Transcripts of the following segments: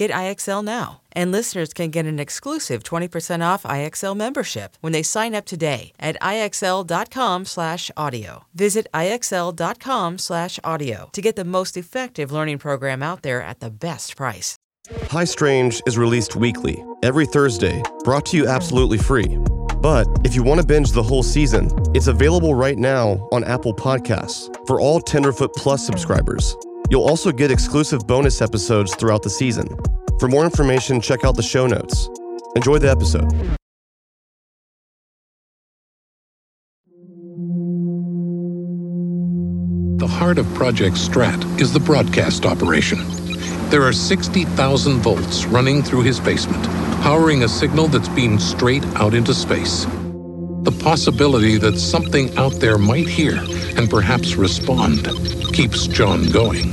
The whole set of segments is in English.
Get IXL now. And listeners can get an exclusive 20% off IXL membership when they sign up today at IXL.com/audio. Visit IXL.com/audio to get the most effective learning program out there at the best price. High Strange is released weekly, every Thursday, brought to you absolutely free. But if you want to binge the whole season, it's available right now on Apple Podcasts for all Tenderfoot Plus subscribers. You'll also get exclusive bonus episodes throughout the season. For more information, check out the show notes. Enjoy the episode. The heart of Project Strat is the broadcast operation. There are 60,000 volts running through his basement, powering a signal that's beamed straight out into space. The possibility that something out there might hear and perhaps respond keeps John going.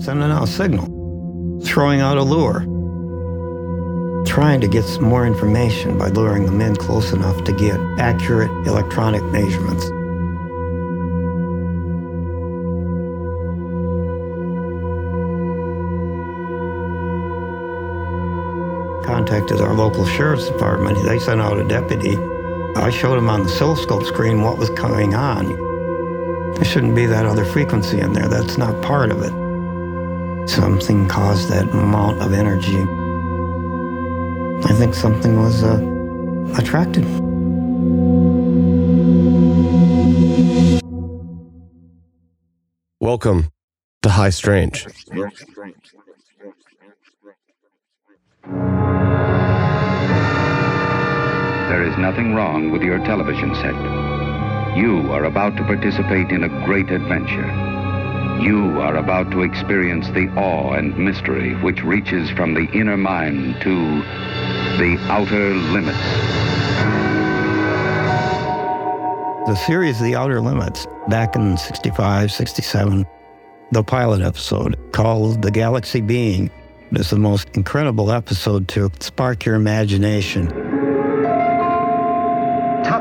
Sending out a signal, throwing out a lure, trying to get some more information by luring them in close enough to get accurate electronic measurements. Contacted our local sheriff's department. They sent out a deputy. I showed him on the oscilloscope screen what was going on. There shouldn't be that other frequency in there. That's not part of it. Something caused that amount of energy. I think something was uh, attracted. Welcome to High Strange. There is nothing wrong with your television set. You are about to participate in a great adventure. You are about to experience the awe and mystery which reaches from the inner mind to the outer limits. The series The Outer Limits, back in 65, 67, the pilot episode called The Galaxy Being is the most incredible episode to spark your imagination.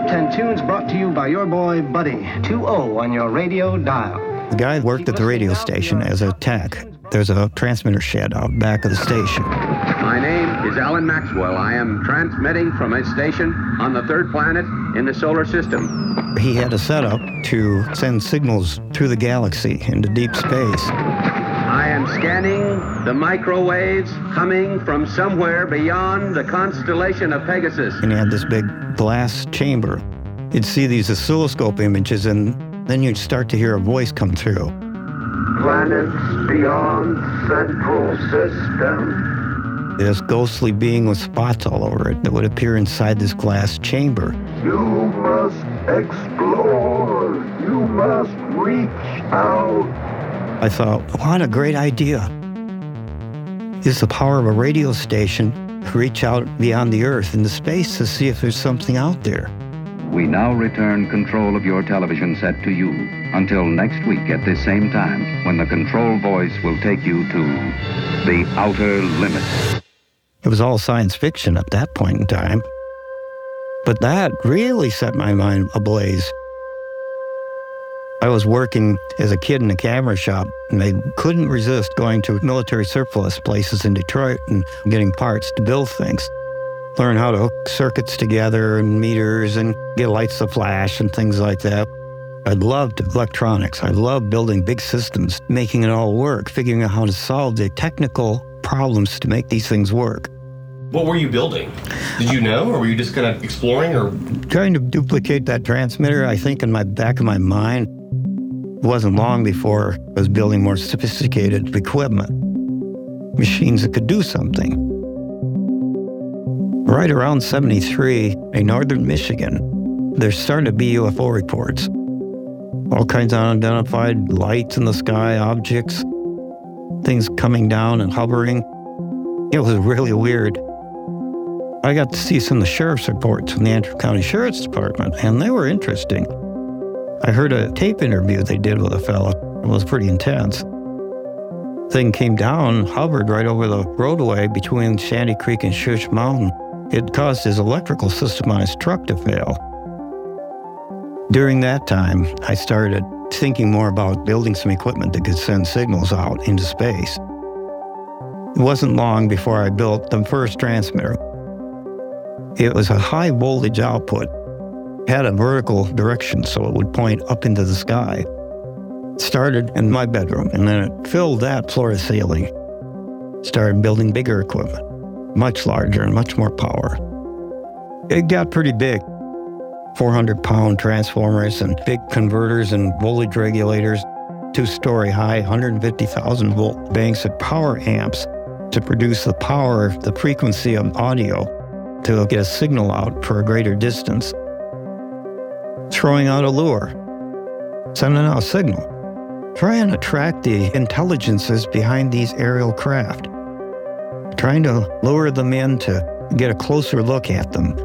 Top 10 tunes brought to you by your boy Buddy. 2-0 on your radio dial. The guy worked at the radio station as a tech. There's a transmitter shed out back of the station. My name is Alan Maxwell. I am transmitting from a station on the third planet in the solar system. He had a setup to send signals through the galaxy into deep space. Am scanning the microwaves coming from somewhere beyond the constellation of Pegasus. And you had this big glass chamber. You'd see these oscilloscope images, and then you'd start to hear a voice come through. Planets beyond central system. This ghostly being with spots all over it that would appear inside this glass chamber. You must explore. You must reach out. I thought, what a great idea. Is the power of a radio station to reach out beyond the Earth into space to see if there's something out there. We now return control of your television set to you until next week at this same time when the control voice will take you to the outer limits. It was all science fiction at that point in time. But that really set my mind ablaze. I was working as a kid in a camera shop, and I couldn't resist going to military surplus places in Detroit and getting parts to build things. Learn how to hook circuits together and meters and get lights to flash and things like that. I loved electronics. I loved building big systems, making it all work, figuring out how to solve the technical problems to make these things work. What were you building? Did you know, or were you just kind of exploring, or trying to duplicate that transmitter? I think in my back of my mind, it wasn't long before I was building more sophisticated equipment. machines that could do something. Right around 73, in northern Michigan, there's starting to be UFO reports. All kinds of unidentified lights in the sky, objects, things coming down and hovering. It was really weird. I got to see some of the sheriff's reports from the Antrim County Sheriff's Department, and they were interesting. I heard a tape interview they did with a fellow. It was pretty intense. Thing came down, hovered right over the roadway between Sandy Creek and Shush Mountain. It caused his electrical system on his truck to fail. During that time, I started thinking more about building some equipment that could send signals out into space. It wasn't long before I built the first transmitter. It was a high voltage output, had a vertical direction so it would point up into the sky. It started in my bedroom and then it filled that floor to ceiling. Started building bigger equipment, much larger and much more power. It got pretty big. 400 pound transformers and big converters and voltage regulators, two story high, 150,000 volt banks of power amps to produce the power, the frequency of audio to get a signal out for a greater distance. Throwing out a lure, sending out a signal. Try and attract the intelligences behind these aerial craft. Trying to lure them in to get a closer look at them.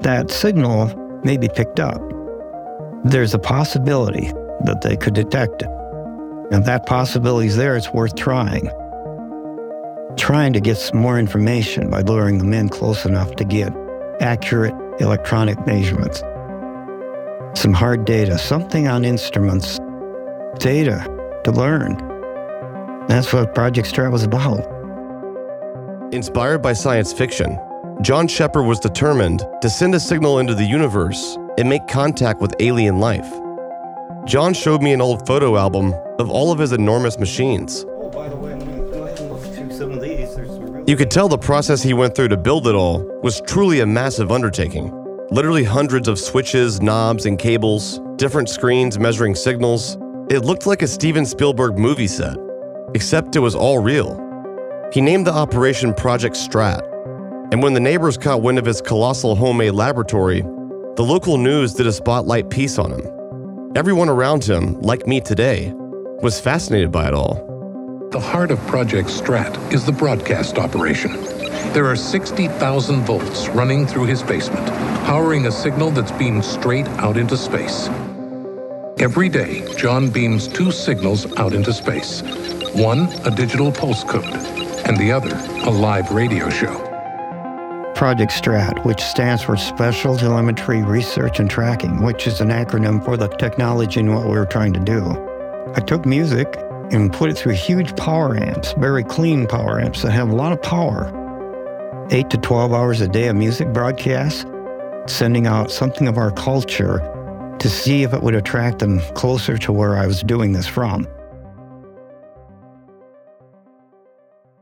That signal may be picked up. There's a possibility that they could detect it. And that possibility is there, it's worth trying trying to get some more information by luring them in close enough to get accurate electronic measurements. Some hard data, something on instruments, data to learn. That's what Project Strat was about. Inspired by science fiction, John Shepherd was determined to send a signal into the universe and make contact with alien life. John showed me an old photo album of all of his enormous machines. You could tell the process he went through to build it all was truly a massive undertaking. Literally hundreds of switches, knobs, and cables, different screens measuring signals. It looked like a Steven Spielberg movie set, except it was all real. He named the operation Project Strat, and when the neighbors caught wind of his colossal homemade laboratory, the local news did a spotlight piece on him. Everyone around him, like me today, was fascinated by it all. The heart of Project Strat is the broadcast operation. There are 60,000 volts running through his basement, powering a signal that's beamed straight out into space. Every day, John beams two signals out into space. One, a digital pulse code, and the other, a live radio show. Project STRAT, which stands for Special Telemetry Research and Tracking, which is an acronym for the technology and what we were trying to do. I took music and put it through huge power amps, very clean power amps that have a lot of power. Eight to 12 hours a day of music broadcasts, sending out something of our culture to see if it would attract them closer to where I was doing this from.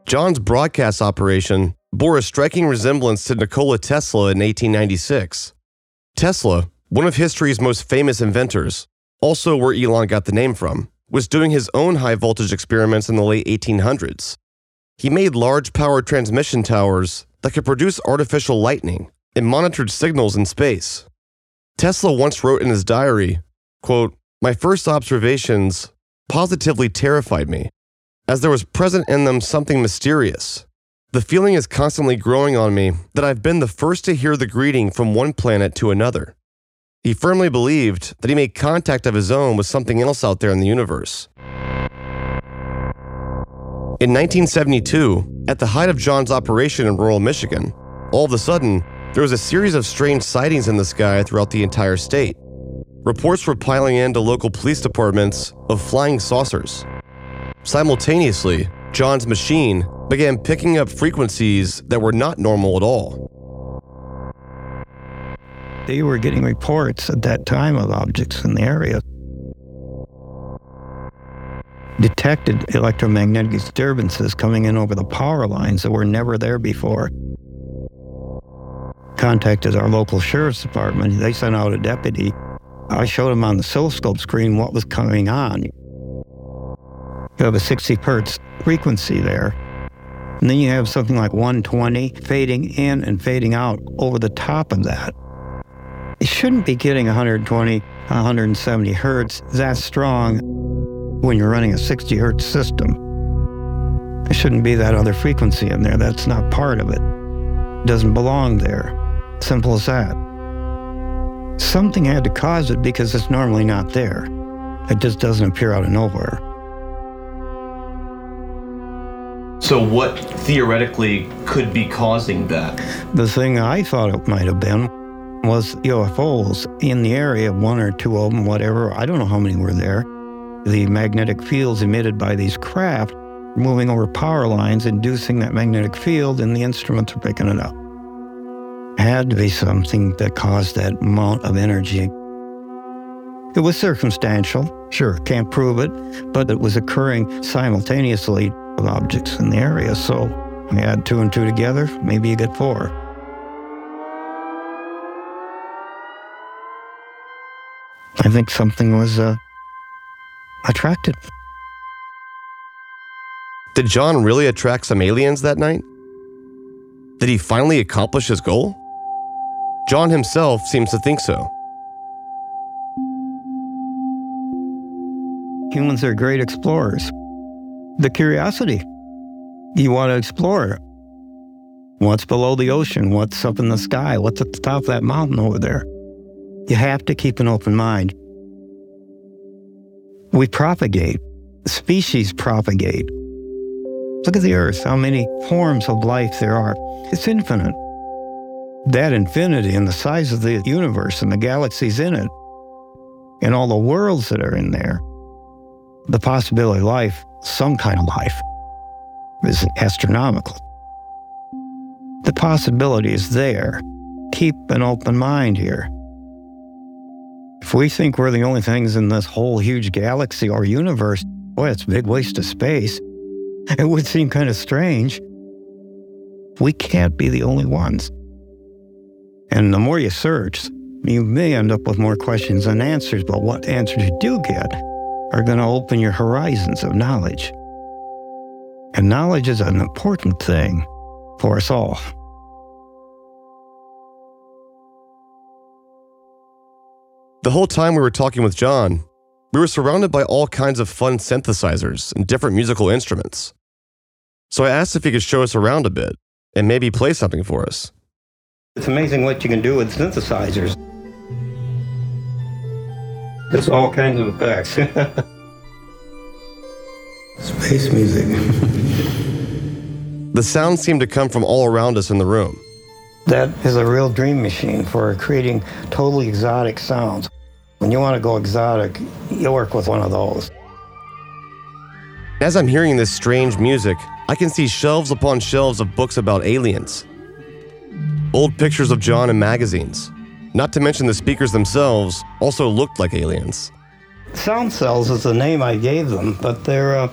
John's broadcast operation bore a striking resemblance to Nikola Tesla in 1896. Tesla, one of history's most famous inventors, also where Elon got the name from was doing his own high voltage experiments in the late 1800s. He made large power transmission towers that could produce artificial lightning and monitored signals in space. Tesla once wrote in his diary, quote, My first observations positively terrified me, as there was present in them something mysterious. The feeling is constantly growing on me that I've been the first to hear the greeting from one planet to another. He firmly believed that he made contact of his own with something else out there in the universe. In 1972, at the height of John's operation in rural Michigan, all of a sudden, there was a series of strange sightings in the sky throughout the entire state. Reports were piling into local police departments of flying saucers. Simultaneously, John's machine began picking up frequencies that were not normal at all. They were getting reports at that time of objects in the area. Detected electromagnetic disturbances coming in over the power lines that were never there before. Contacted our local sheriff's department. They sent out a deputy. I showed him on the oscilloscope screen what was coming on. You have a 60 hertz frequency there. And then you have something like 120 fading in and fading out over the top of that. It shouldn't be getting 120, 170 hertz that strong when you're running a 60 hertz system. There shouldn't be that other frequency in there. That's not part of it. It doesn't belong there. Simple as that. Something had to cause it because it's normally not there. It just doesn't appear out of nowhere. So, what theoretically could be causing that? The thing I thought it might have been was UFOs in the area, one or two of them, whatever. I don't know how many were there. The magnetic fields emitted by these craft moving over power lines, inducing that magnetic field, and the instruments are picking it up. Had to be something that caused that amount of energy. It was circumstantial, sure, can't prove it, but it was occurring simultaneously with objects in the area. So we add two and two together, maybe you get four. I think something was uh, attracted. Did John really attract some aliens that night? Did he finally accomplish his goal? John himself seems to think so. Humans are great explorers. The curiosity. You want to explore what's below the ocean, what's up in the sky, what's at the top of that mountain over there. You have to keep an open mind. We propagate, species propagate. Look at the Earth, how many forms of life there are. It's infinite. That infinity and the size of the universe and the galaxies in it, and all the worlds that are in there, the possibility of life, some kind of life, is astronomical. The possibility is there. Keep an open mind here. If we think we're the only things in this whole huge galaxy or universe, boy, it's a big waste of space. It would seem kind of strange. We can't be the only ones. And the more you search, you may end up with more questions than answers, but what answers you do get are going to open your horizons of knowledge. And knowledge is an important thing for us all. The whole time we were talking with John, we were surrounded by all kinds of fun synthesizers and different musical instruments. So I asked if he could show us around a bit and maybe play something for us. It's amazing what you can do with synthesizers. There's all kinds of effects. Space music. The sounds seemed to come from all around us in the room. That is a real dream machine for creating totally exotic sounds. When you want to go exotic, you work with one of those. As I'm hearing this strange music, I can see shelves upon shelves of books about aliens. Old pictures of John in magazines. Not to mention the speakers themselves also looked like aliens. Sound cells is the name I gave them, but they're uh,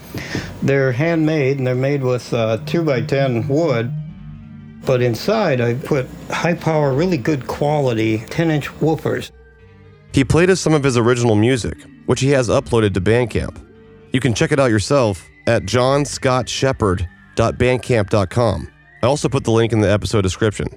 they're handmade and they're made with uh, two by ten wood. But inside, I put high power, really good quality 10 inch woofers. He played us some of his original music, which he has uploaded to Bandcamp. You can check it out yourself at johnscottshepard.bandcamp.com. I also put the link in the episode description.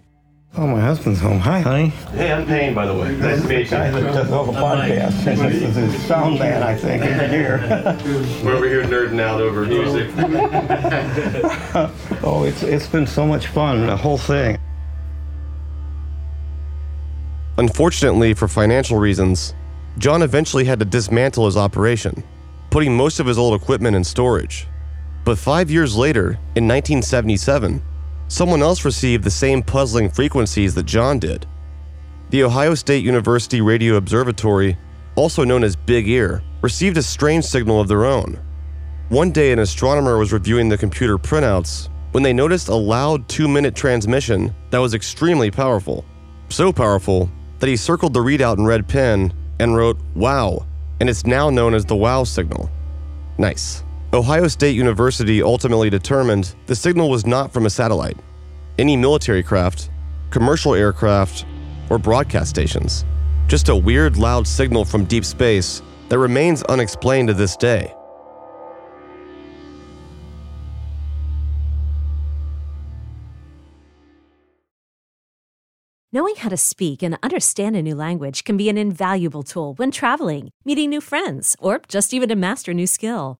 Oh, my husband's home. Hi, honey. Hey, I'm Payne, by the way. Nice to meet you. Guy that does all the podcasts. This is his sound man, I think, engineer. We're over here nerding out over music. oh, it's it's been so much fun, the whole thing. Unfortunately, for financial reasons, John eventually had to dismantle his operation, putting most of his old equipment in storage. But five years later, in 1977, someone else received the same puzzling frequencies that John did. The Ohio State University Radio Observatory, also known as Big Ear, received a strange signal of their own. One day, an astronomer was reviewing the computer printouts when they noticed a loud two minute transmission that was extremely powerful. So powerful that he circled the readout in red pen and wrote, Wow, and it's now known as the WOW signal. Nice. Ohio State University ultimately determined the signal was not from a satellite, any military craft, commercial aircraft, or broadcast stations. Just a weird, loud signal from deep space that remains unexplained to this day. Knowing how to speak and understand a new language can be an invaluable tool when traveling, meeting new friends, or just even to master a new skill.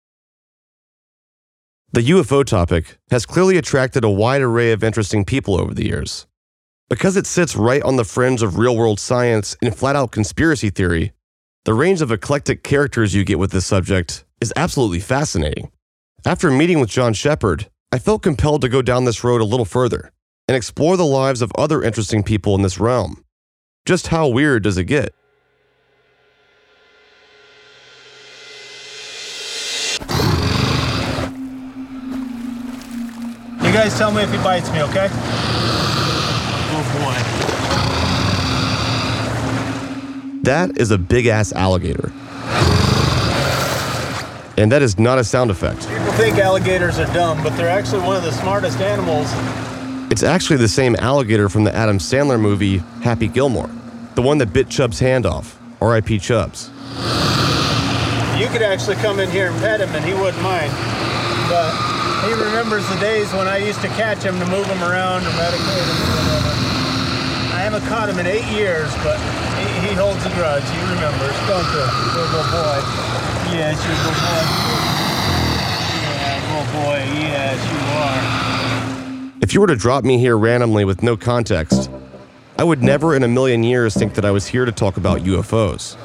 The UFO topic has clearly attracted a wide array of interesting people over the years. Because it sits right on the fringe of real world science and flat out conspiracy theory, the range of eclectic characters you get with this subject is absolutely fascinating. After meeting with John Shepherd, I felt compelled to go down this road a little further and explore the lives of other interesting people in this realm. Just how weird does it get? You guys tell me if he bites me, okay? Oh boy. That is a big ass alligator. And that is not a sound effect. People think alligators are dumb, but they're actually one of the smartest animals. It's actually the same alligator from the Adam Sandler movie Happy Gilmore, the one that bit Chubb's hand off. R.I.P. Chubbs. You could actually come in here and pet him and he wouldn't mind. But he remembers the days when I used to catch him to move him around or medicate him or whatever. I haven't caught him in eight years, but he, he holds a grudge. He remembers. Don't you? Good boy. Yes, you're a good boy. Yeah, good boy. Yes, you are. If you were to drop me here randomly with no context, I would never in a million years think that I was here to talk about UFOs.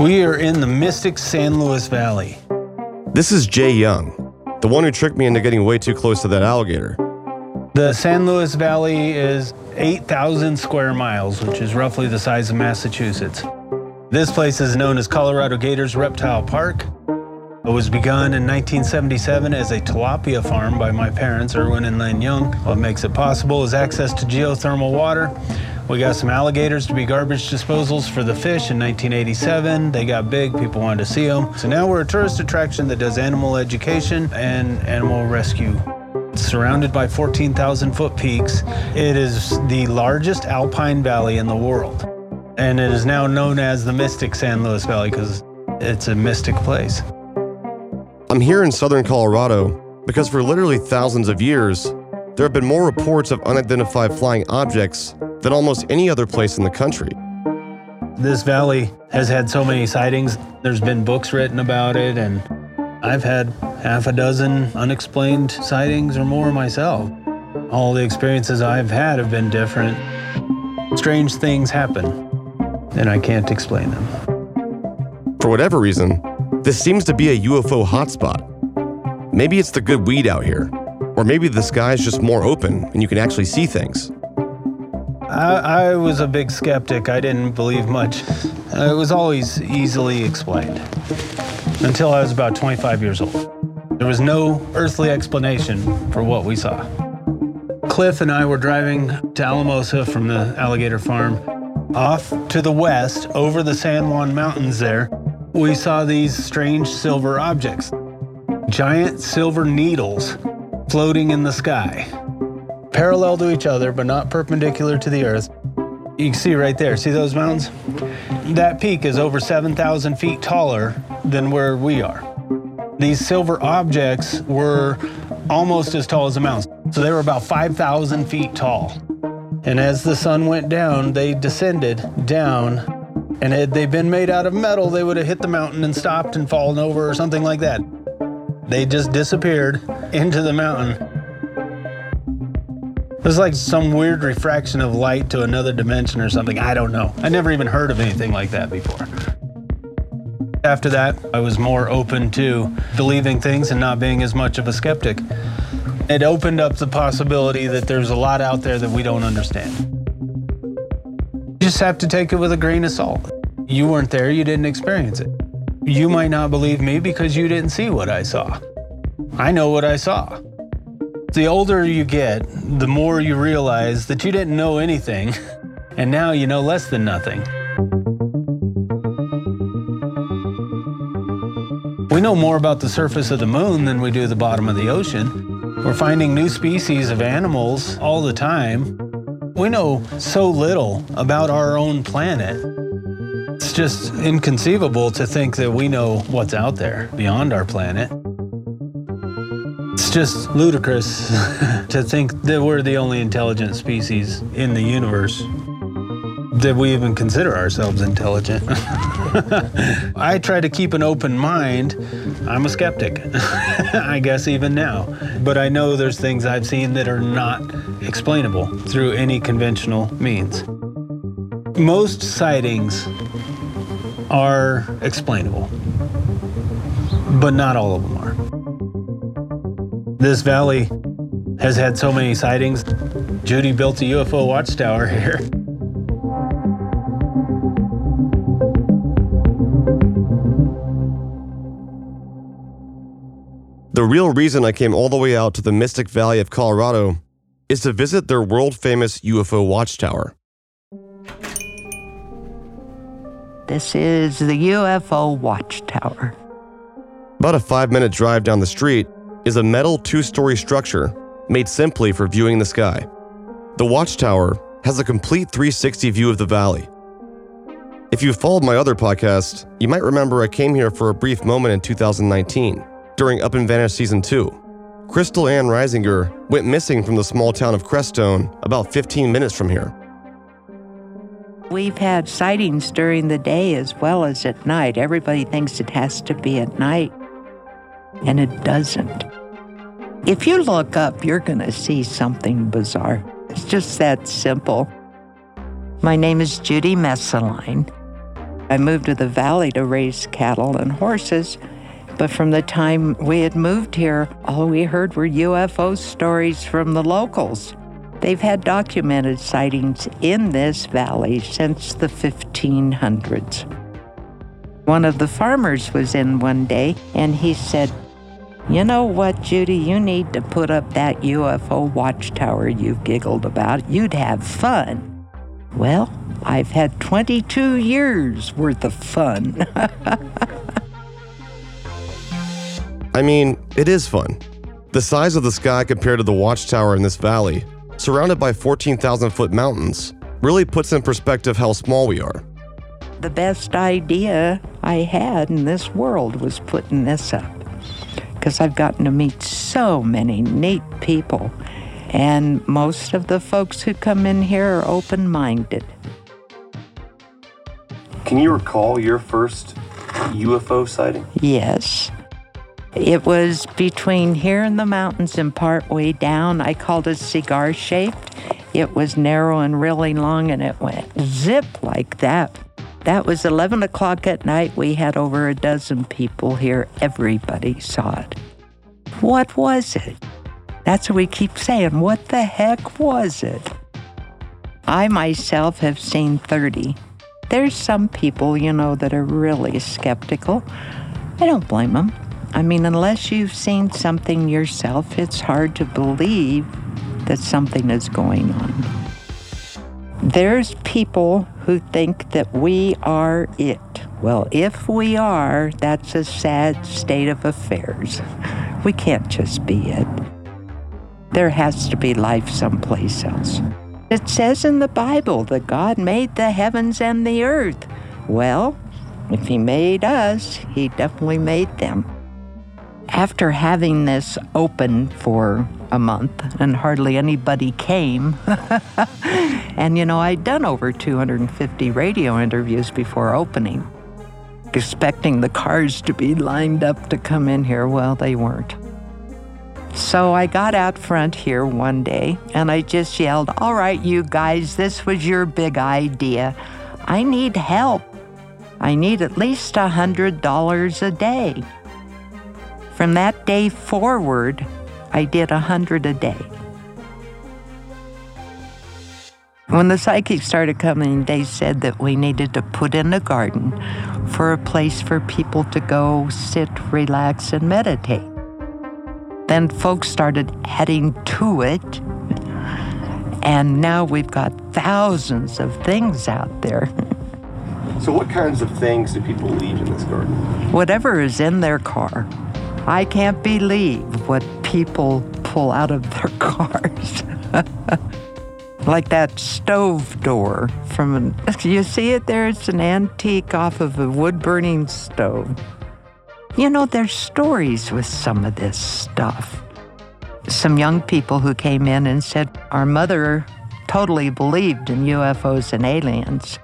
We are in the mystic San Luis Valley. This is Jay Young, the one who tricked me into getting way too close to that alligator. The San Luis Valley is 8,000 square miles, which is roughly the size of Massachusetts. This place is known as Colorado Gators Reptile Park. It was begun in 1977 as a tilapia farm by my parents, Erwin and Len Young. What makes it possible is access to geothermal water. We got some alligators to be garbage disposals for the fish in 1987. They got big, people wanted to see them. So now we're a tourist attraction that does animal education and animal rescue. Surrounded by 14,000 foot peaks. It is the largest alpine valley in the world. And it is now known as the Mystic San Luis Valley because it's a mystic place. I'm here in southern Colorado because for literally thousands of years, there have been more reports of unidentified flying objects than almost any other place in the country. This valley has had so many sightings. There's been books written about it, and I've had half a dozen unexplained sightings or more myself. All the experiences I've had have been different. Strange things happen, and I can't explain them. For whatever reason, this seems to be a UFO hotspot. Maybe it's the good weed out here, or maybe the sky's just more open and you can actually see things. I, I was a big skeptic. I didn't believe much. Uh, it was always easily explained until I was about 25 years old. There was no earthly explanation for what we saw. Cliff and I were driving to Alamosa from the alligator farm. Off to the west, over the San Juan Mountains, there, we saw these strange silver objects giant silver needles floating in the sky, parallel to each other, but not perpendicular to the earth. You can see right there. See those mountains? that peak is over 7,000 feet taller than where we are. These silver objects were almost as tall as the mountains. So they were about 5,000 feet tall. And as the sun went down, they descended down. And had they been made out of metal, they would have hit the mountain and stopped and fallen over or something like that. They just disappeared into the mountain. It was like some weird refraction of light to another dimension or something. I don't know. I never even heard of anything like that before. After that, I was more open to believing things and not being as much of a skeptic. It opened up the possibility that there's a lot out there that we don't understand. You just have to take it with a grain of salt. You weren't there, you didn't experience it. You might not believe me because you didn't see what I saw. I know what I saw. The older you get, the more you realize that you didn't know anything, and now you know less than nothing. We know more about the surface of the moon than we do the bottom of the ocean. We're finding new species of animals all the time. We know so little about our own planet. It's just inconceivable to think that we know what's out there beyond our planet. It's just ludicrous to think that we're the only intelligent species in the universe that we even consider ourselves intelligent. I try to keep an open mind. I'm a skeptic, I guess, even now. But I know there's things I've seen that are not explainable through any conventional means. Most sightings are explainable, but not all of them are. This valley has had so many sightings. Judy built a UFO watchtower here. The real reason I came all the way out to the Mystic Valley of Colorado is to visit their world famous UFO watchtower. This is the UFO watchtower. About a five minute drive down the street is a metal two story structure made simply for viewing the sky. The watchtower has a complete 360 view of the valley. If you followed my other podcast, you might remember I came here for a brief moment in 2019 during Up and Vanish Season 2. Kristal Anne Reisinger went missing from the small town of Crestone, about 15 minutes from here. We've had sightings during the day as well as at night. Everybody thinks it has to be at night, and it doesn't. If you look up, you're going to see something bizarre. It's just that simple. My name is Judy Messoline. I moved to the valley to raise cattle and horses but from the time we had moved here, all we heard were UFO stories from the locals. They've had documented sightings in this valley since the 1500s. One of the farmers was in one day and he said, You know what, Judy? You need to put up that UFO watchtower you've giggled about. You'd have fun. Well, I've had 22 years worth of fun. I mean, it is fun. The size of the sky compared to the watchtower in this valley, surrounded by 14,000 foot mountains, really puts in perspective how small we are. The best idea I had in this world was putting this up because I've gotten to meet so many neat people, and most of the folks who come in here are open minded. Can you recall your first UFO sighting? Yes. It was between here and the mountains and part way down. I called it cigar shaped. It was narrow and really long, and it went zip like that. That was 11 o'clock at night. We had over a dozen people here. Everybody saw it. What was it? That's what we keep saying. What the heck was it? I myself have seen 30. There's some people, you know, that are really skeptical. I don't blame them. I mean, unless you've seen something yourself, it's hard to believe that something is going on. There's people who think that we are it. Well, if we are, that's a sad state of affairs. We can't just be it. There has to be life someplace else. It says in the Bible that God made the heavens and the earth. Well, if he made us, he definitely made them. After having this open for a month and hardly anybody came, and you know, I'd done over 250 radio interviews before opening, expecting the cars to be lined up to come in here. Well, they weren't. So I got out front here one day and I just yelled, All right, you guys, this was your big idea. I need help. I need at least a $100 a day. From that day forward, I did a 100 a day. When the psychics started coming, they said that we needed to put in a garden for a place for people to go sit, relax, and meditate. Then folks started adding to it, and now we've got thousands of things out there. So, what kinds of things do people leave in this garden? Whatever is in their car. I can't believe what people pull out of their cars. like that stove door from an you see it there it's an antique off of a wood burning stove you know there's stories with some of this stuff some young people who came in and said our mother totally believed in UFOs and aliens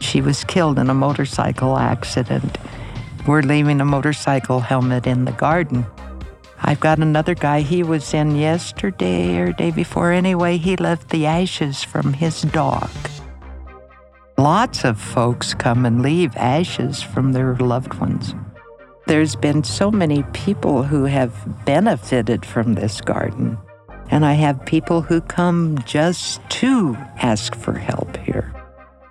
she was killed in a motorcycle accident. We're leaving a motorcycle helmet in the garden. I've got another guy, he was in yesterday or day before. Anyway, he left the ashes from his dog. Lots of folks come and leave ashes from their loved ones. There's been so many people who have benefited from this garden. And I have people who come just to ask for help here.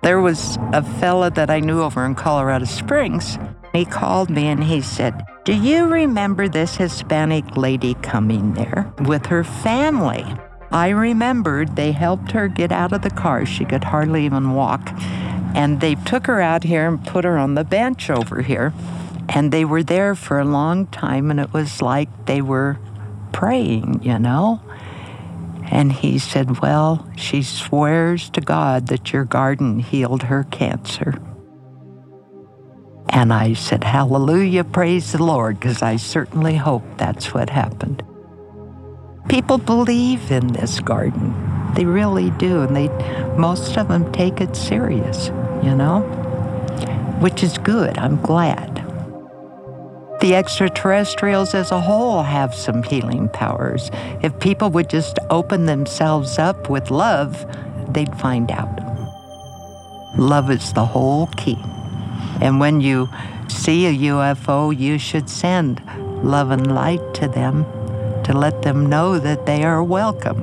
There was a fella that I knew over in Colorado Springs. He called me and he said, Do you remember this Hispanic lady coming there with her family? I remembered they helped her get out of the car. She could hardly even walk. And they took her out here and put her on the bench over here. And they were there for a long time, and it was like they were praying, you know? And he said, Well, she swears to God that your garden healed her cancer. And I said, Hallelujah, praise the Lord, because I certainly hope that's what happened. People believe in this garden. They really do. And they most of them take it serious, you know? Which is good. I'm glad. The extraterrestrials as a whole have some healing powers. If people would just open themselves up with love, they'd find out. Love is the whole key. And when you see a UFO, you should send love and light to them to let them know that they are welcome.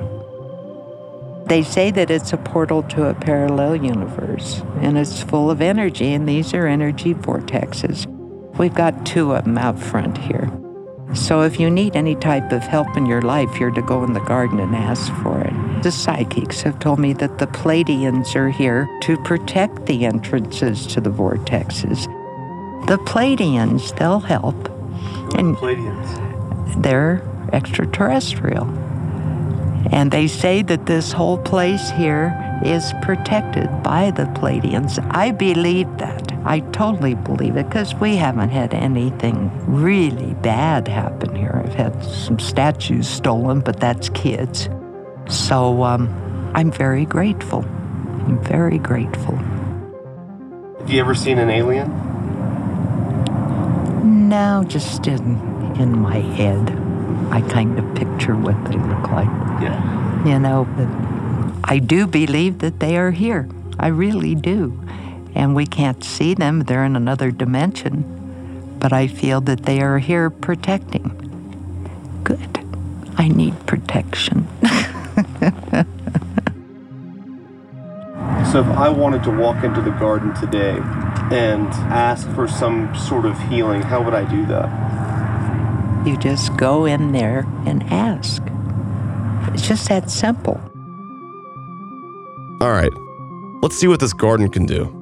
They say that it's a portal to a parallel universe, and it's full of energy, and these are energy vortexes. We've got two of them out front here. So if you need any type of help in your life, you're to go in the garden and ask for it. The psychics have told me that the Pleiadians are here to protect the entrances to the vortexes. The Pleiadians, they'll help. and Pleiadians? They're extraterrestrial. And they say that this whole place here is protected by the Pleiadians. I believe that. I totally believe it because we haven't had anything really bad happen here. I've had some statues stolen, but that's kids. So um, I'm very grateful. I'm very grateful. Have you ever seen an alien? No, just in, in my head. I kind of picture what they look like. Yeah. You know, but I do believe that they are here. I really do and we can't see them. They're in another dimension. But I feel that they are here protecting. Good. I need protection. So, if I wanted to walk into the garden today and ask for some sort of healing, how would I do that? You just go in there and ask. It's just that simple. All right, let's see what this garden can do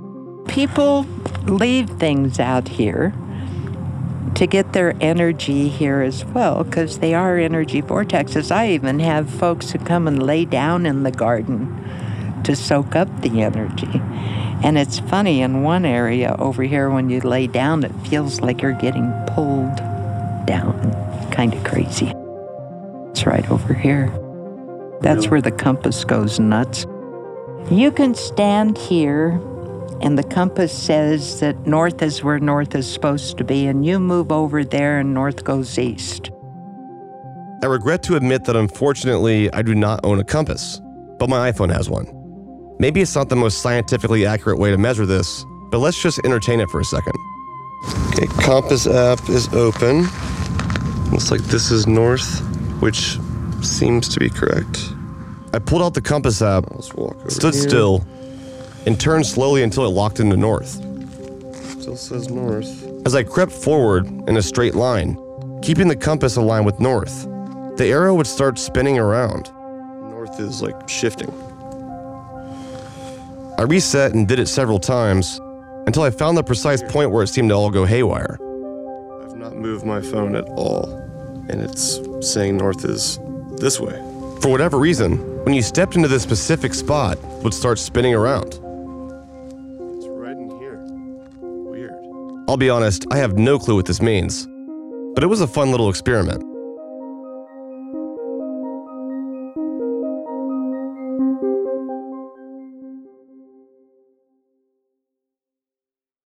people leave things out here to get their energy here as well because they are energy vortexes. I even have folks who come and lay down in the garden to soak up the energy. And it's funny, in one area over here, when you lay down, it feels like you're getting pulled down. Kind of crazy. It's right over here. That's where the compass goes nuts. You can stand here, and the compass says that north is where north is supposed to be, and you move over there, and north goes east. I regret to admit that unfortunately I do not own a compass, but my iPhone has one. Maybe it's not the most scientifically accurate way to measure this, but let's just entertain it for a second. Okay, compass app is open. Looks like this is north, which seems to be correct. I pulled out the compass app, stood here. still, and turned slowly until it locked into north. Still says north. As I crept forward in a straight line, keeping the compass aligned with north, the arrow would start spinning around. North is like shifting. I reset and did it several times until I found the precise point where it seemed to all go haywire. I've not moved my phone at all, and it's saying north is this way. For whatever reason, when you stepped into this specific spot, it would start spinning around. It's right in here. Weird. I'll be honest, I have no clue what this means, but it was a fun little experiment.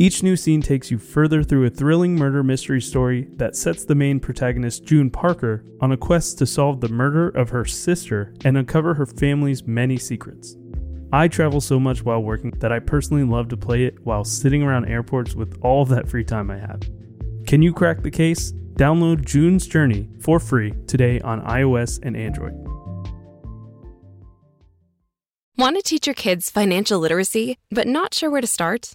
Each new scene takes you further through a thrilling murder mystery story that sets the main protagonist, June Parker, on a quest to solve the murder of her sister and uncover her family's many secrets. I travel so much while working that I personally love to play it while sitting around airports with all of that free time I have. Can you crack the case? Download June's Journey for free today on iOS and Android. Want to teach your kids financial literacy, but not sure where to start?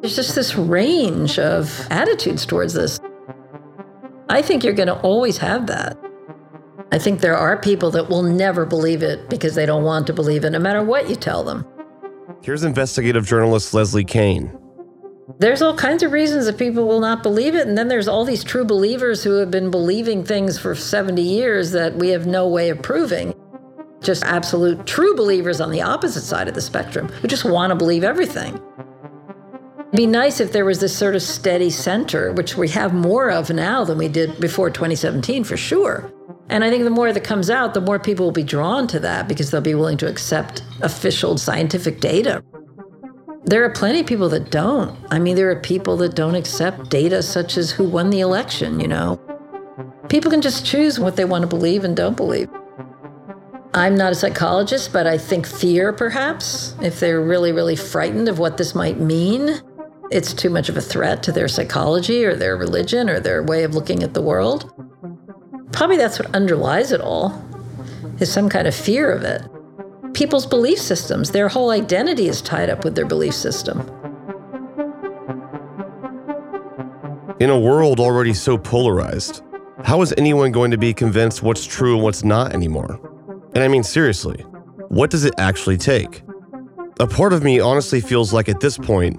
There's just this range of attitudes towards this. I think you're going to always have that. I think there are people that will never believe it because they don't want to believe it, no matter what you tell them. Here's investigative journalist Leslie Kean. There's all kinds of reasons that people will not believe it, and then there's all these true believers who have been believing things for 70 years that we have no way of proving. Just absolute true believers on the opposite side of the spectrum who just want to believe everything. It'd be nice if there was this sort of steady center, which we have more of now than we did before 2017 for sure. And I think the more that comes out, the more people will be drawn to that because they'll be willing to accept official scientific data. There are plenty of people that don't. I mean, there are people that don't accept data such as who won the election, you know. People can just choose what they want to believe and don't believe. I'm not a psychologist, but I think fear, perhaps, if they're really, really frightened of what this might mean, it's too much of a threat to their psychology or their religion or their way of looking at the world. Probably that's what underlies it all, is some kind of fear of it. People's belief systems, their whole identity is tied up with their belief system. In a world already so polarized, how is anyone going to be convinced what's true and what's not anymore? And I mean, seriously, what does it actually take? A part of me honestly feels like at this point,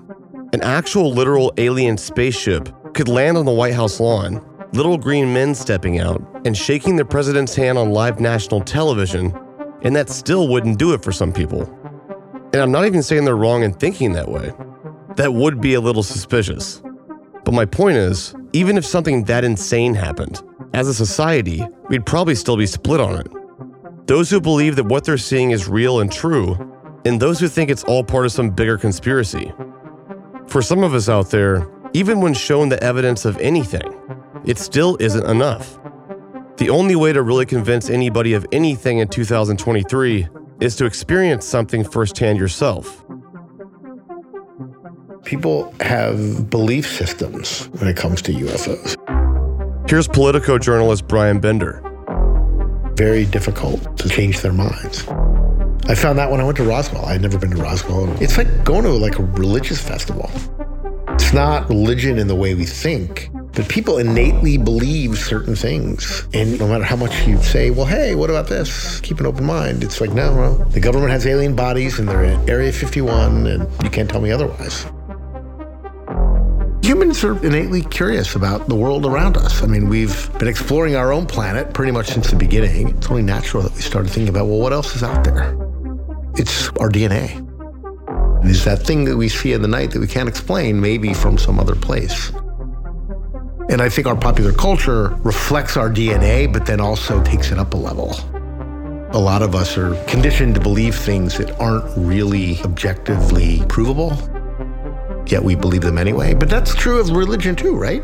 an actual literal alien spaceship could land on the White House lawn, little green men stepping out and shaking the president's hand on live national television, and that still wouldn't do it for some people. And I'm not even saying they're wrong in thinking that way. That would be a little suspicious. But my point is, even if something that insane happened, as a society, we'd probably still be split on it. Those who believe that what they're seeing is real and true, and those who think it's all part of some bigger conspiracy. For some of us out there, even when shown the evidence of anything, it still isn't enough. The only way to really convince anybody of anything in 2023 is to experience something firsthand yourself. People have belief systems when it comes to UFOs. Here's Politico journalist Bryan Bender. Very difficult to change their minds. I found that when I went to Roswell. I had never been to Roswell. It's like going to like a religious festival. It's not religion in the way we think, but people innately believe certain things. And no matter how much you say, well, hey, what about this? Keep an open mind. It's like, no, no. The government has alien bodies and they're in Area 51, and you can't tell me otherwise. Humans are innately curious about the world around us. I mean, we've been exploring our own planet pretty much since the beginning. It's only natural that we started thinking about, well, what else is out there? It's our DNA. It is that thing that we see in the night that we can't explain, maybe from some other place. And I think our popular culture reflects our DNA, but then also takes it up a level. A lot of us are conditioned to believe things that aren't really objectively provable yet we believe them anyway. But that's true of religion too, right?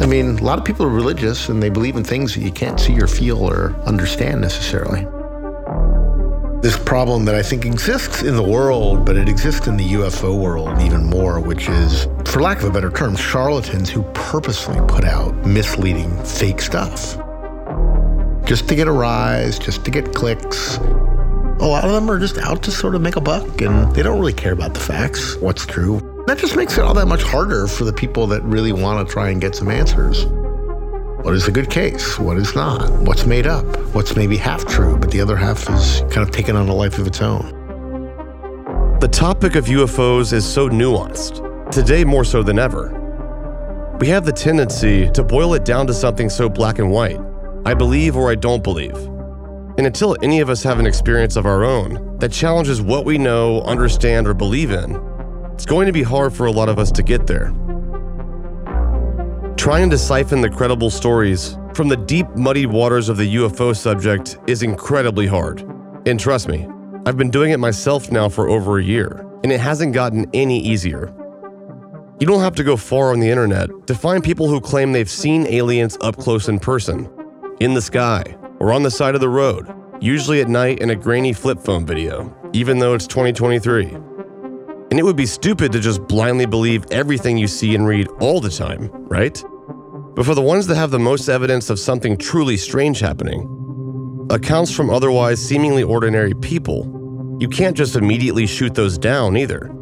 I mean, a lot of people are religious and they believe in things that you can't see or feel or understand necessarily. This problem that I think exists in the world, but it exists in the UFO world even more, which is, for lack of a better term, charlatans who purposely put out misleading fake stuff. Just to get a rise, just to get clicks, a lot of them are just out to sort of make a buck and they don't really care about the facts, what's true. That just makes it all that much harder for the people that really want to try and get some answers. What is a good case? What is not? What's made up? What's maybe half true, but the other half is kind of taken on a life of its own? The topic of UFOs is so nuanced, today more so than ever. We have the tendency to boil it down to something so black and white I believe or I don't believe. And until any of us have an experience of our own that challenges what we know, understand, or believe in, it's going to be hard for a lot of us to get there. Trying to siphon the credible stories from the deep, muddied waters of the UFO subject is incredibly hard. And trust me, I've been doing it myself now for over a year, and it hasn't gotten any easier. You don't have to go far on the internet to find people who claim they've seen aliens up close in person, in the sky, or on the side of the road, usually at night in a grainy flip phone video, even though it's 2023. And it would be stupid to just blindly believe everything you see and read all the time, right? But for the ones that have the most evidence of something truly strange happening, accounts from otherwise seemingly ordinary people, you can't just immediately shoot those down either.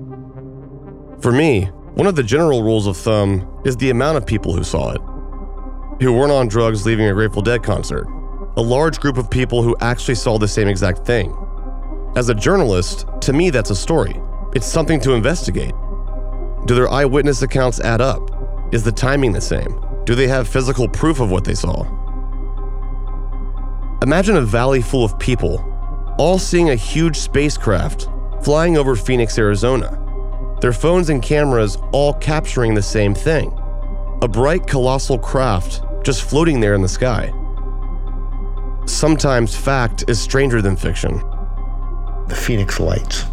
For me, one of the general rules of thumb is the amount of people who saw it, who weren't on drugs leaving a Grateful Dead concert, a large group of people who actually saw the same exact thing. As a journalist, to me, that's a story. It's something to investigate. Do their eyewitness accounts add up? Is the timing the same? Do they have physical proof of what they saw? Imagine a valley full of people, all seeing a huge spacecraft flying over Phoenix, Arizona. Their phones and cameras all capturing the same thing a bright, colossal craft just floating there in the sky sometimes fact is stranger than fiction. The Phoenix Lights.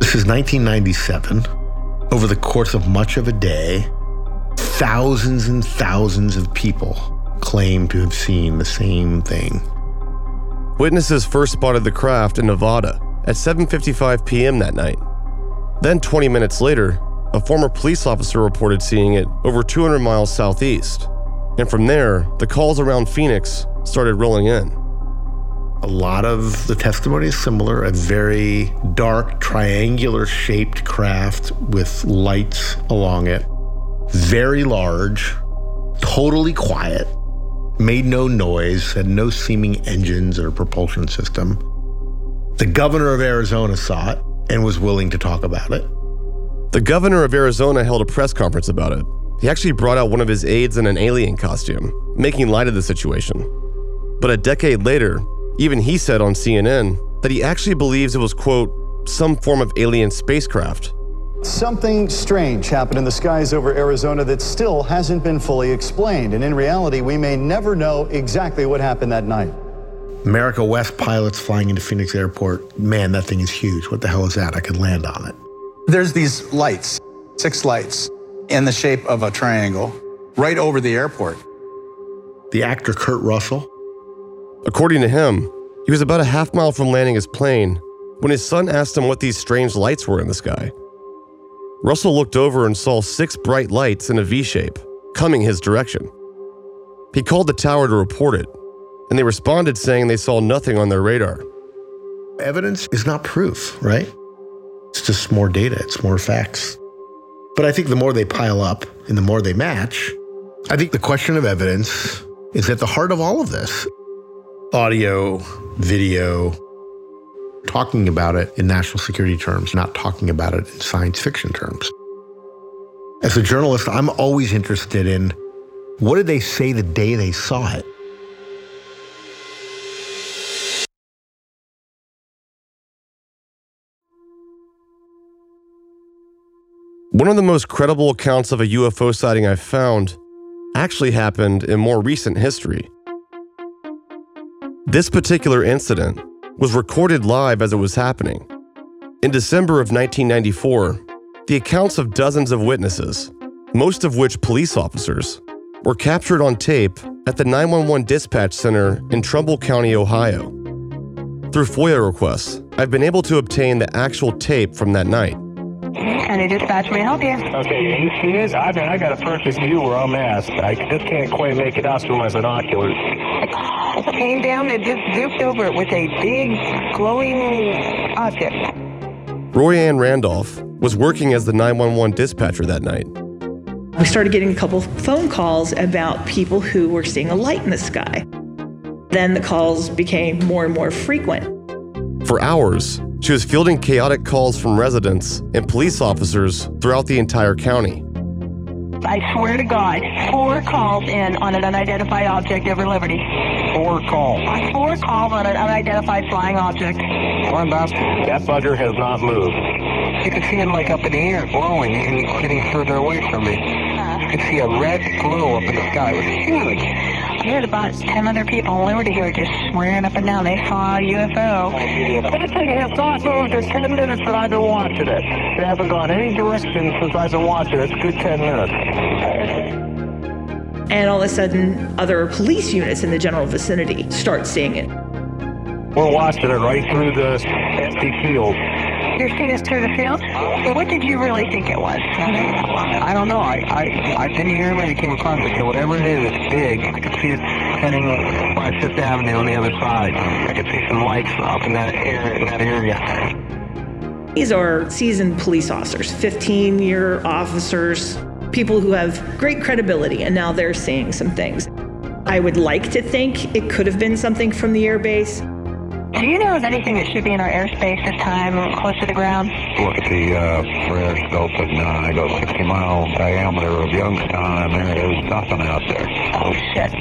This is 1997. Over the course of much of a day, thousands and thousands of people claim to have seen the same thing. Witnesses first spotted the craft in Nevada at 7:55 p.m. that night. Then, 20 minutes later, a former police officer reported seeing it over 200 miles southeast. And from there, the calls around Phoenix started rolling in. A lot of the testimony is similar a very dark, triangular shaped craft with lights along it, very large, totally quiet, made no noise, had no seeming engines or propulsion system. The governor of Arizona saw it and was willing to talk about it. The governor of Arizona held a press conference about it. He actually brought out one of his aides in an alien costume, making light of the situation. But a decade later, even he said on CNN that he actually believes it was, quote, some form of alien spacecraft. Something strange happened in the skies over Arizona that still hasn't been fully explained. And in reality, we may never know exactly what happened that night. America West pilots flying into Phoenix Airport. Man, that thing is huge. What the hell is that? I could land on it. There's these lights, six lights, in the shape of a triangle right over the airport. The actor Kurt Russell. According to him, he was about a half mile from landing his plane when his son asked him what these strange lights were in the sky. Russell looked over and saw six bright lights in a V shape coming his direction. He called the tower to report it, and they responded saying they saw nothing on their radar. Evidence is not proof, right? It's just more data, it's more facts. But I think the more they pile up and the more they match, I think the question of evidence is at the heart of all of this. Audio, video, talking about it in national security terms, not talking about it in science fiction terms. As a journalist, I'm always interested in what did they say the day they saw it? One of the most credible accounts of a UFO sighting I've found actually happened in more recent history. This particular incident was recorded live as it was happening. In December of 1994, the accounts of dozens of witnesses, most of which police officers, were captured on tape at the 911 dispatch center in Trumbull County, Ohio. Through FOIA requests, I've been able to obtain the actual tape from that night. County Dispatch, may I help you? Okay, he is. I mean, I got a perfect view where I'm at. I just can't quite make it out through my binoculars. It came down and just zipped over it with a big glowing object. Roy Ann Randolph was working as the 911 dispatcher that night. We started getting a couple phone calls about people who were seeing a light in the sky. Then the calls became more and more frequent. For hours, she was fielding chaotic calls from residents and police officers throughout the entire county. I swear to God, four calls in on an unidentified object over Liberty. Four calls. Four calls on an unidentified flying object. One basket. That bugger has not moved. You can see him like up in the air, glowing, and he's getting further away from me. You can see a red glow up in the sky. It was huge. I heard about 10 other people in Liberty who just swearing up and down they saw a UFO. That thing has not moved in 10 minutes that I've been watching it. They haven't gone any direction since I've been watching it. It's a good 10 minutes. And all of a sudden, other police units in the general vicinity start seeing it. We're watching it right through the empty field. You're seeing us through the field? Well, what did you really think it was? I don't know. I, I, I didn't hear when it came across it. So whatever it is, it's big. I could see it heading by Fifth Avenue on the other side. I could see some lights up in that area. In that area. These are seasoned police officers, 15 year officers, people who have great credibility, and now they're seeing some things. I would like to think it could have been something from the airbase. Do you know of anything that should be in our airspace this time, close to the ground? Look at the uh, radar scope, and uh, I go 60 mile diameter of Youngstown, and there is nothing out there. Oh, shit.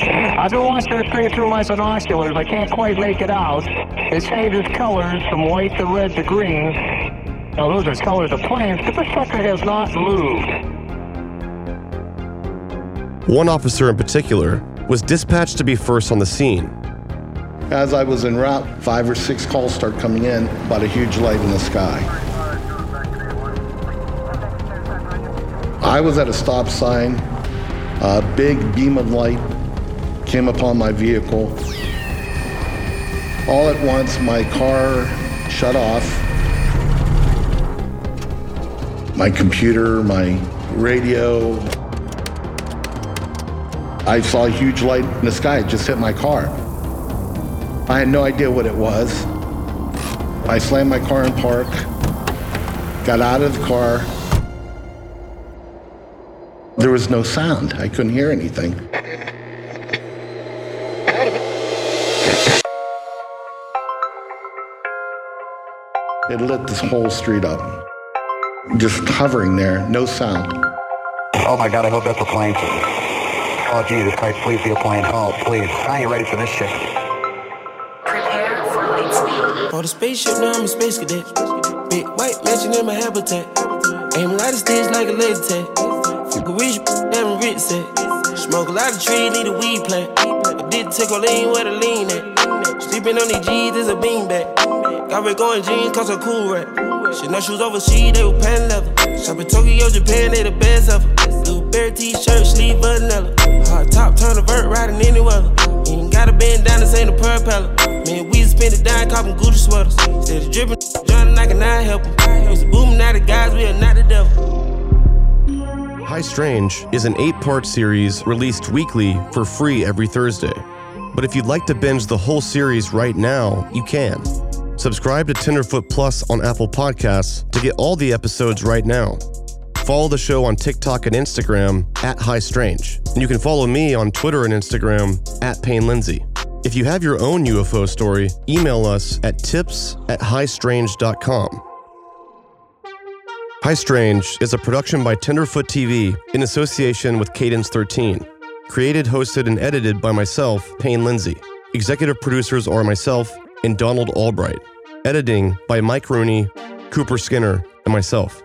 I've been watching it thing through my binoculars. I can't quite make it out. It changes colors from white to red to green. Now, those are colors of planes, but the sucker has not moved. One officer in particular was dispatched to be first on the scene. As I was en route, five or six calls start coming in about a huge light in the sky. I was at a stop sign. A big beam of light came upon my vehicle. All at once, my car shut off. my computer, my radio. I saw a huge light in the sky. It just hit my car. I had no idea what it was. I slammed my car in park, got out of the car. There was no sound. I couldn't hear anything. It lit this whole street up. Just hovering there, no sound. Oh my God, I hope that's a plane. Oh Jesus Christ, please be a plane. Oh, please. I ain't ready for this shit. On the spaceship, now I'm a space cadet. Big white mansion in my habitat. Aim a lot of like a laser tag. Fuck a wish, having rich set. Smoke a lot of trees, need a weed plant. I did take a lean where the lean at. Sleeping on these G's is a beanbag. Got red going jeans, cause I'm cool rap. Shit, no shoes overseas, they were pan leather. Shop in Tokyo, Japan, they the best ever. Blue bear t-shirt, sleeve vanilla. Hard top, turn a vert, riding any weather. Ain't gotta bend down, this ain't a propeller. Man, we spend it down, copping Gucci sweaters. Instead of dripping, I cannot help him. Booming out the guys, we are not the devil. High Strange is an eight part series released weekly for free every Thursday. But if you'd like to binge the whole series right now, you can. Subscribe to Tenderfoot Plus on Apple Podcasts to get all the episodes right now. Follow the show on TikTok and Instagram at High Strange. And you can follow me on Twitter and Instagram at Payne Lindsay. If you have your own UFO story, email us at tips at highstrange.com. High Strange is a production by Tenderfoot TV in association with Cadence 13. Created, hosted, and edited by myself, Payne Lindsay. Executive producers are myself and Donald Albright. Editing by Mike Rooney, Cooper Skinner, and myself.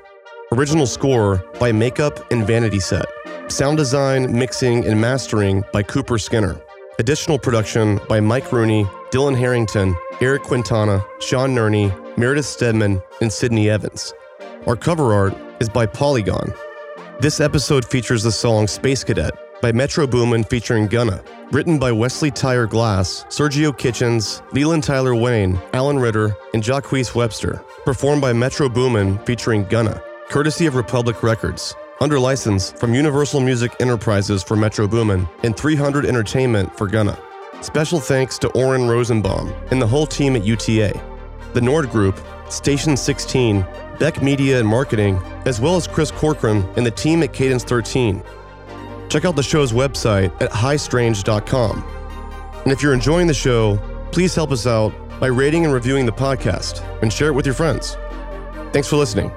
Original score by Makeup and Vanity Set. Sound design, mixing, and mastering by Cooper Skinner. Additional production by Mike Rooney, Dylan Harrington, Eric Quintana, Sean Nerney, Meredith Stedman, and Sydney Evans. Our cover art is by Polygon. This episode features the song Space Cadet by Metro Boomin featuring Gunna, written by Wesley Tyler Glass, Sergio Kitchens, Leland Tyler Wayne, Allen Ritter, and Jacques Webster, performed by Metro Boomin featuring Gunna, courtesy of Republic Records, under license from Universal Music Enterprises for Metro Boomin and 300 Entertainment for Gunna. Special thanks to Oren Rosenbaum and the whole team at UTA, the Nord Group, Station 16, Beck Media and Marketing, as well as Chris Corcoran and the team at Cadence 13. Check out the show's website at highstrange.com. And if you're enjoying the show, please help us out by rating and reviewing the podcast and share it with your friends. Thanks for listening.